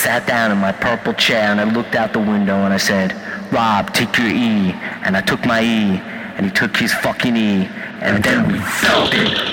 sat down in my purple chair and I looked out the window and I said, Rob, take your E. And I took my E and he took his fucking E and then we felt it.